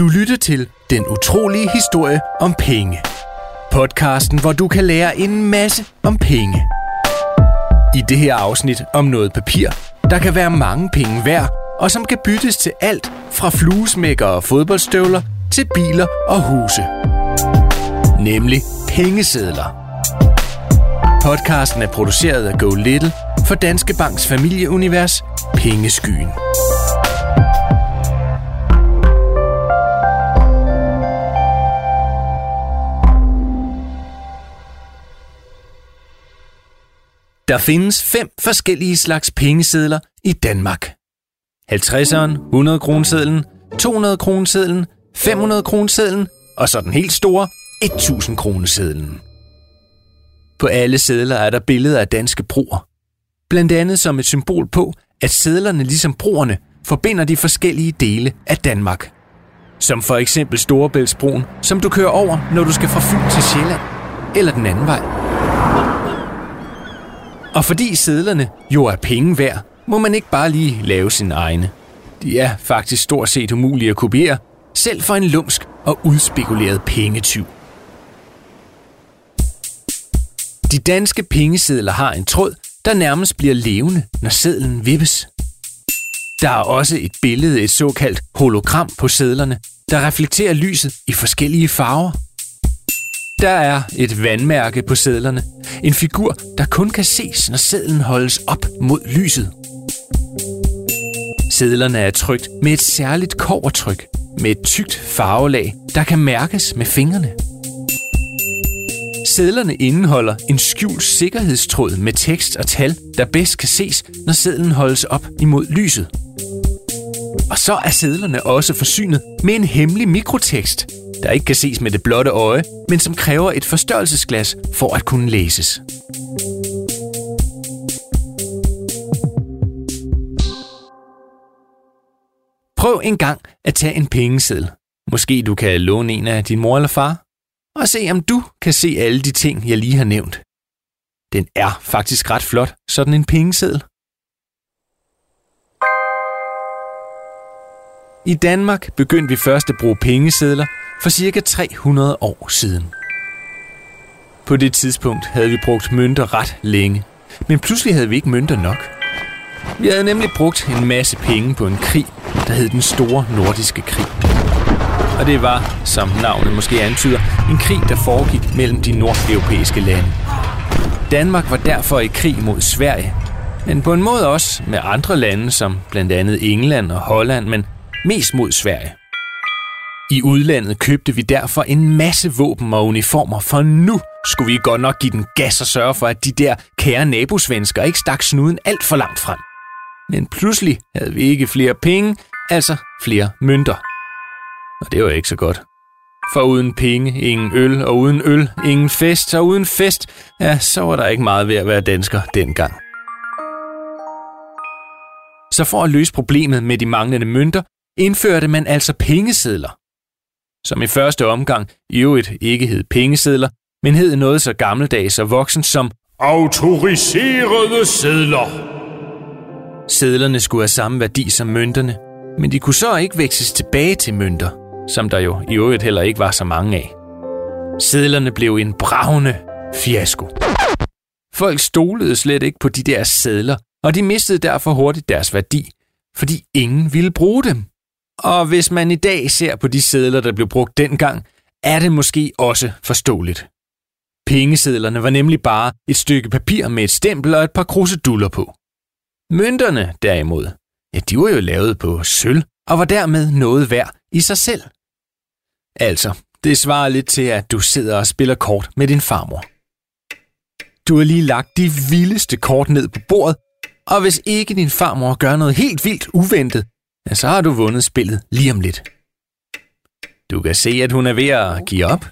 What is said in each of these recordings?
Du lytter til Den utrolige historie om penge. Podcasten, hvor du kan lære en masse om penge. I det her afsnit om noget papir, der kan være mange penge værd, og som kan byttes til alt fra fluesmækker og fodboldstøvler til biler og huse. Nemlig pengesedler. Podcasten er produceret af Go Little for Danske Banks familieunivers Pengeskyen. Der findes fem forskellige slags pengesedler i Danmark. 50'eren, 100 kronesedlen, 200 kronesedlen, 500 kronesedlen og så den helt store 1000 kronesedlen. På alle sedler er der billeder af danske broer. Blandt andet som et symbol på, at sedlerne ligesom broerne forbinder de forskellige dele af Danmark. Som for eksempel Storebæltsbroen, som du kører over, når du skal fra Fyn til Sjælland, eller den anden vej. Og fordi sedlerne jo er penge værd, må man ikke bare lige lave sine egne. De er faktisk stort set umulige at kopiere, selv for en lumsk og udspekuleret pengetyv. De danske pengesedler har en tråd, der nærmest bliver levende, når sedlen vippes. Der er også et billede, et såkaldt hologram på sedlerne, der reflekterer lyset i forskellige farver. Der er et vandmærke på sedlerne. En figur, der kun kan ses, når sedlen holdes op mod lyset. Sedlerne er trykt med et særligt kovertryk, med et tykt farvelag, der kan mærkes med fingrene. Sedlerne indeholder en skjult sikkerhedstråd med tekst og tal, der bedst kan ses, når sedlen holdes op imod lyset. Og så er sedlerne også forsynet med en hemmelig mikrotekst, der ikke kan ses med det blotte øje, men som kræver et forstørrelsesglas for at kunne læses. Prøv en gang at tage en pengeseddel. Måske du kan låne en af din mor eller far, og se om du kan se alle de ting, jeg lige har nævnt. Den er faktisk ret flot, sådan en pengeseddel. I Danmark begyndte vi først at bruge pengesedler for cirka 300 år siden. På det tidspunkt havde vi brugt mønter ret længe, men pludselig havde vi ikke mønter nok. Vi havde nemlig brugt en masse penge på en krig, der hed den Store Nordiske Krig. Og det var, som navnet måske antyder, en krig, der foregik mellem de nordeuropæiske lande. Danmark var derfor i krig mod Sverige, men på en måde også med andre lande som blandt andet England og Holland, men mest mod Sverige. I udlandet købte vi derfor en masse våben og uniformer, for nu skulle vi godt nok give den gas og sørge for, at de der kære nabosvensker ikke stak snuden alt for langt frem. Men pludselig havde vi ikke flere penge, altså flere mønter. Og det var ikke så godt. For uden penge, ingen øl, og uden øl, ingen fest, og uden fest, ja, så var der ikke meget ved at være dansker dengang. Så for at løse problemet med de manglende mønter, indførte man altså pengesedler. Som i første omgang i øvrigt ikke hed pengesedler, men hed noget så gammeldags og voksen som Autoriserede sedler. Sedlerne skulle have samme værdi som mønterne, men de kunne så ikke veksles tilbage til mønter, som der jo i øvrigt heller ikke var så mange af. Sedlerne blev en bravende fiasko. Folk stolede slet ikke på de der sedler, og de mistede derfor hurtigt deres værdi, fordi ingen ville bruge dem. Og hvis man i dag ser på de sedler, der blev brugt dengang, er det måske også forståeligt. Pengesedlerne var nemlig bare et stykke papir med et stempel og et par kruseduller på. Mønterne, derimod, ja, de var jo lavet på sølv og var dermed noget værd i sig selv. Altså, det svarer lidt til, at du sidder og spiller kort med din farmor. Du har lige lagt de vildeste kort ned på bordet, og hvis ikke din farmor gør noget helt vildt uventet, ja, så har du vundet spillet lige om lidt. Du kan se, at hun er ved at give op,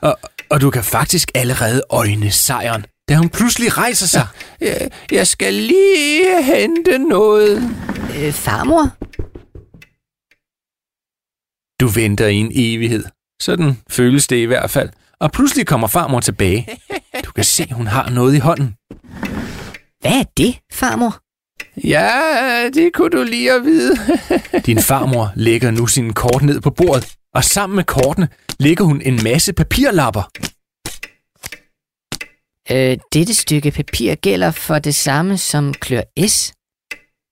og, og du kan faktisk allerede øjne sejren, da hun pludselig rejser sig. Jeg, jeg skal lige hente noget. Øh, farmor? Du venter i en evighed. Sådan føles det i hvert fald. Og pludselig kommer farmor tilbage. Du kan se, hun har noget i hånden. Hvad er det, farmor? Ja, det kunne du lige at vide. Din farmor lægger nu sine kort ned på bordet. og sammen med kortene lægger hun en masse papirlapper. Øh, dette stykke papir gælder for det samme som klør S.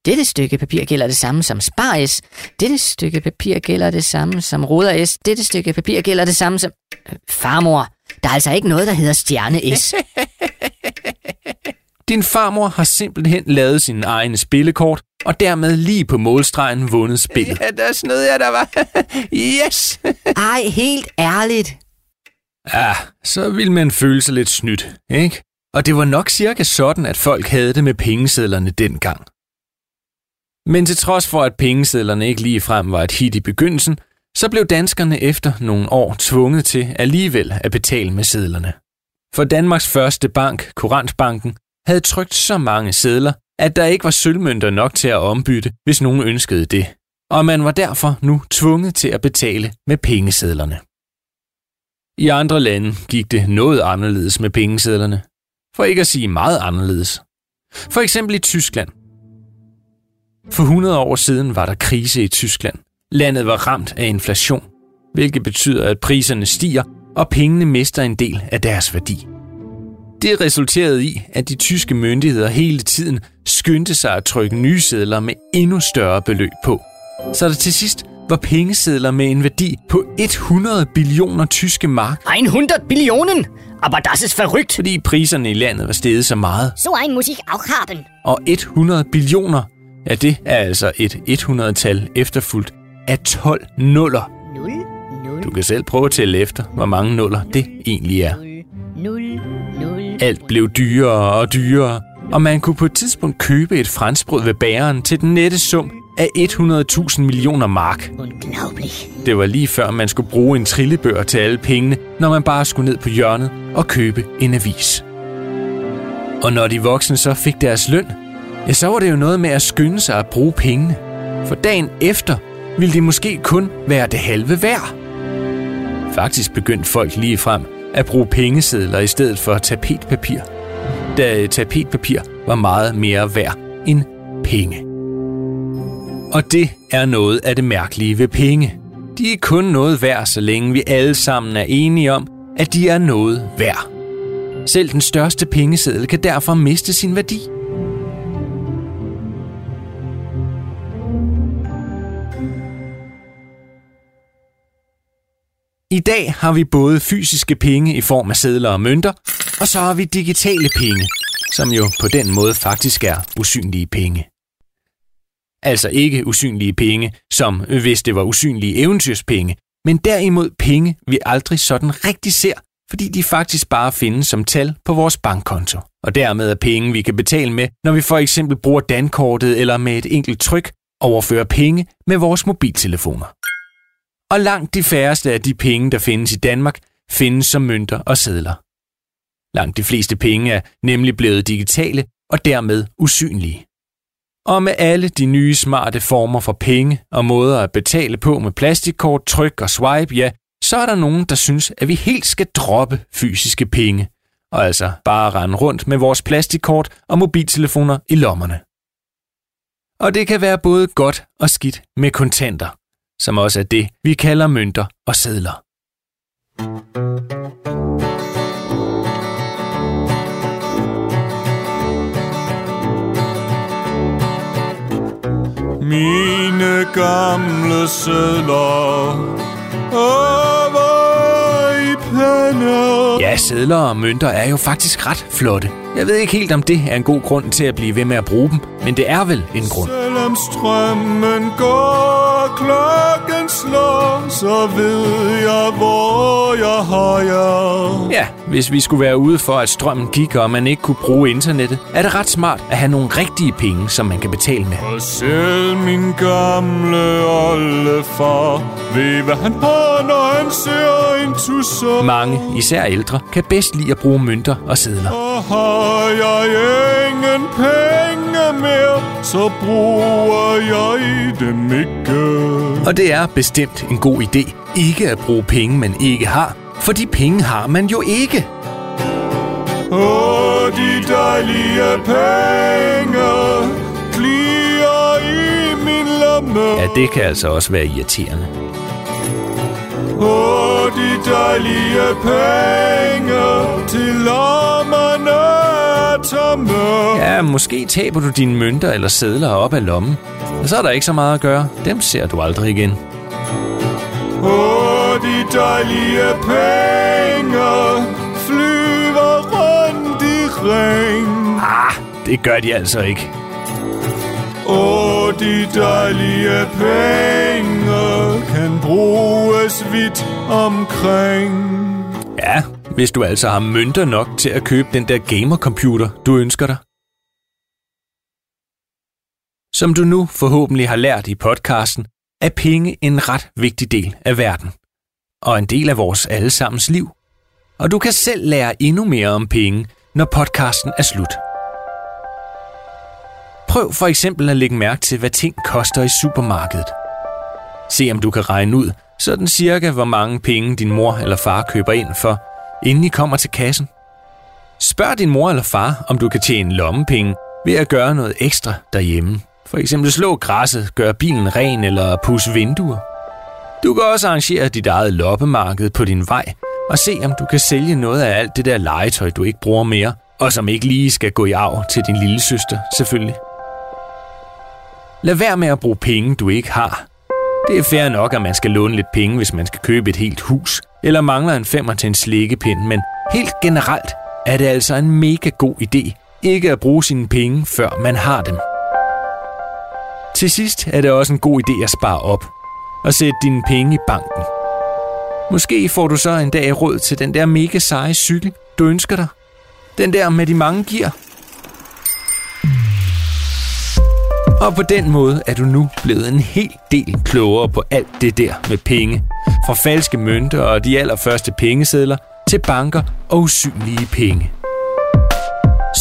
Dette stykke papir gælder det samme som spar S. Dette stykke papir gælder det samme som ruder S. Dette stykke papir gælder det samme som... Øh, farmor, der er altså ikke noget, der hedder stjerne S. Din farmor har simpelthen lavet sine egne spillekort, og dermed lige på målstregen vundet spillet. Ja, der snød jeg, der var. yes! Ej, helt ærligt. Ja, så ville man føle sig lidt snydt, ikke? Og det var nok cirka sådan, at folk havde det med pengesedlerne dengang. Men til trods for, at pengesedlerne ikke lige frem var et hit i begyndelsen, så blev danskerne efter nogle år tvunget til alligevel at betale med sedlerne. For Danmarks første bank, Kurantbanken, havde trykt så mange sedler, at der ikke var sølvmønter nok til at ombytte, hvis nogen ønskede det. Og man var derfor nu tvunget til at betale med pengesedlerne. I andre lande gik det noget anderledes med pengesedlerne. For ikke at sige meget anderledes. For eksempel i Tyskland. For 100 år siden var der krise i Tyskland. Landet var ramt af inflation, hvilket betyder, at priserne stiger, og pengene mister en del af deres værdi. Det resulterede i, at de tyske myndigheder hele tiden skyndte sig at trykke nye sedler med endnu større beløb på. Så der til sidst var pengesedler med en værdi på 100 billioner tyske mark, 100 Billionen? Aber das ist verrückt. fordi priserne i landet var steget så meget. So einen muss ich auch haben. Og 100 billioner, ja det er altså et 100-tal efterfulgt af 12 nuller. Nul, nul, Du kan selv prøve at tælle efter, hvor mange nuller det egentlig er. Alt blev dyrere og dyrere, og man kunne på et tidspunkt købe et franskbrød ved bageren til den nette sum af 100.000 millioner mark. Det var lige før man skulle bruge en trillebør til alle pengene, når man bare skulle ned på hjørnet og købe en avis. Og når de voksne så fik deres løn, ja, så var det jo noget med at skynde sig at bruge pengene. For dagen efter ville de måske kun være det halve værd. Faktisk begyndte folk lige frem at bruge pengesedler i stedet for tapetpapir, da tapetpapir var meget mere værd end penge. Og det er noget af det mærkelige ved penge. De er kun noget værd, så længe vi alle sammen er enige om, at de er noget værd. Selv den største pengeseddel kan derfor miste sin værdi. I dag har vi både fysiske penge i form af sedler og mønter, og så har vi digitale penge, som jo på den måde faktisk er usynlige penge. Altså ikke usynlige penge, som hvis det var usynlige eventyrspenge, men derimod penge, vi aldrig sådan rigtig ser, fordi de faktisk bare findes som tal på vores bankkonto. Og dermed er penge, vi kan betale med, når vi for eksempel bruger dankortet eller med et enkelt tryk overfører penge med vores mobiltelefoner. Og langt de færreste af de penge, der findes i Danmark, findes som mønter og sedler. Langt de fleste penge er nemlig blevet digitale og dermed usynlige. Og med alle de nye smarte former for penge og måder at betale på med plastikkort, tryk og swipe, ja, så er der nogen, der synes, at vi helt skal droppe fysiske penge, og altså bare rende rundt med vores plastikkort og mobiltelefoner i lommerne. Og det kan være både godt og skidt med kontanter, som også er det, vi kalder mønter og sedler. Mine gamle sedler, oh. Ja, sedler og mønter er jo faktisk ret flotte. Jeg ved ikke helt, om det er en god grund til at blive ved med at bruge dem, men det er vel en grund. Selvom strømmen går, klokken slår, så ved jeg, hvor jeg har jer. Ja, hvis vi skulle være ude for, at strømmen gik, og man ikke kunne bruge internettet, er det ret smart at have nogle rigtige penge, som man kan betale med. Og selv min gamle oldefar ved, hvad han har, når han ser en tusser. Mange, især ældre, kan bedst lide at bruge mønter og sedler. Og har jeg ingen penge mere, så bruger jeg dem ikke. Og det er bestemt en god idé ikke at bruge penge, man ikke har, for de penge har man jo ikke. Og de dejlige penge klier i min lomme. Ja, det kan altså også være irriterende. Og de dejlige penge til lommerne er tomme. Ja, måske taber du dine mønter eller sædler op af lommen. Og så er der ikke så meget at gøre. Dem ser du aldrig igen. Og de dejlige penge flyver rundt i ring. Ah, det gør de altså ikke. Og de dejlige penge kan bruges vidt omkring. Ja, hvis du altså har mønter nok til at købe den der gamercomputer, du ønsker dig. Som du nu forhåbentlig har lært i podcasten, er penge en ret vigtig del af verden. Og en del af vores allesammens liv. Og du kan selv lære endnu mere om penge, når podcasten er slut. Prøv for eksempel at lægge mærke til, hvad ting koster i supermarkedet. Se om du kan regne ud, sådan cirka hvor mange penge din mor eller far køber ind for, inden I kommer til kassen. Spørg din mor eller far, om du kan tjene lommepenge ved at gøre noget ekstra derhjemme. For eksempel slå græsset, gøre bilen ren eller pusse vinduer. Du kan også arrangere dit eget loppemarked på din vej og se, om du kan sælge noget af alt det der legetøj, du ikke bruger mere, og som ikke lige skal gå i arv til din lille søster, selvfølgelig. Lad være med at bruge penge, du ikke har. Det er fair nok, at man skal låne lidt penge, hvis man skal købe et helt hus, eller mangler en femmer til en slikkepind, men helt generelt er det altså en mega god idé ikke at bruge sine penge, før man har dem. Til sidst er det også en god idé at spare op og sætte dine penge i banken. Måske får du så en dag råd til den der mega seje cykel, du ønsker dig. Den der med de mange gear. Og på den måde er du nu blevet en hel del klogere på alt det der med penge. Fra falske mønter og de allerførste pengesedler til banker og usynlige penge.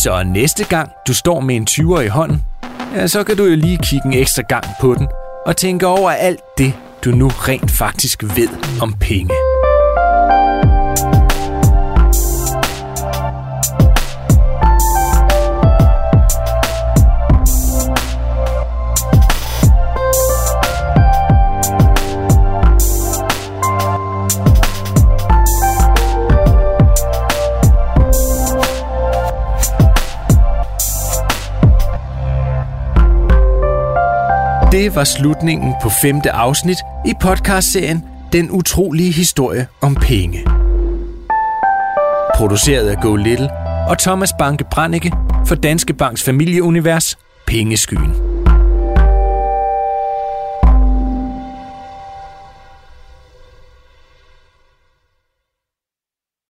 Så næste gang du står med en 20'er i hånden, ja, så kan du jo lige kigge en ekstra gang på den og tænke over alt det, du nu rent faktisk ved om penge. Det var slutningen på femte afsnit i podcastserien Den utrolige historie om penge. Produceret af Go Little og Thomas Banke Brannicke for Danske Banks familieunivers Pengeskyen.